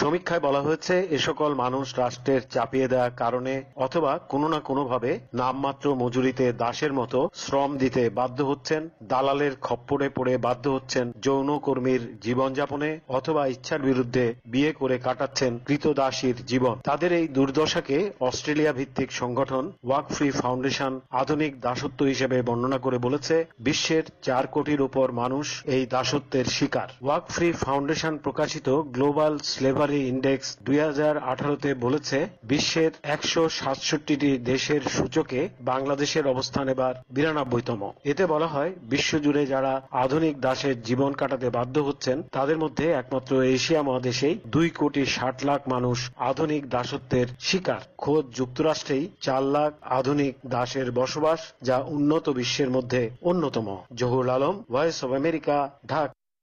সমীক্ষায় বলা হয়েছে, এ সকল মানুষ রাষ্ট্রের চাপিয়ে দেওয়ার কারণে অথবা কোনো না কোনোভাবে নামমাত্র মজুরিতে দাসের মতো শ্রম দিতে বাধ্য হচ্ছেন, দালালের খপ্পরে পড়ে বাধ্য হচ্ছেন যৌন কর্মীর জীবনযাপনে অথবা ইচ্ছার বিরুদ্ধে বিয়ে করে কাটাচ্ছেন কৃতদাসীর জীবন। তাদের এই দুর্দশাকে অস্ট্রেলিয়া ভিত্তিক সংগঠন ওয়াক ফ্রি ফাউন্ডেশন আধুনিক দাসত্ব হিসেবে বর্ণনা করে বলেছে, বিশ্বের চার কোটির উপর মানুষ এই দাসত্বের শিকার। ওয়াক ফ্রি ফাউন্ডেশন প্রকাশিত গ্লোবাল স্লেভারি ইন্ডেক্স দুই হাজার বলেছে, বিশ্বের একশো সাতষট্টিটি দেশের সূচকে বাংলাদেশের অবস্থান এবার বিরানব্বইতম। এতে বলা হয়, বিশ্বজুড়ে যারা আধুনিক দাসের জীবন কাটাতে বাধ্য হচ্ছেন, তাদের মধ্যে একমাত্র এশিয়া মহাদেশেই দুই কোটি ষাট লাখ মানুষ আধুনিক দাসত্বের শিকার। খোদ যুক্তরাষ্ট্রেই চার লাখ আধুনিক দাসের বসবাস, যা উন্নত বিশ্বের মধ্যে অন্যতম। Zahur Alam Voice of America Dhaka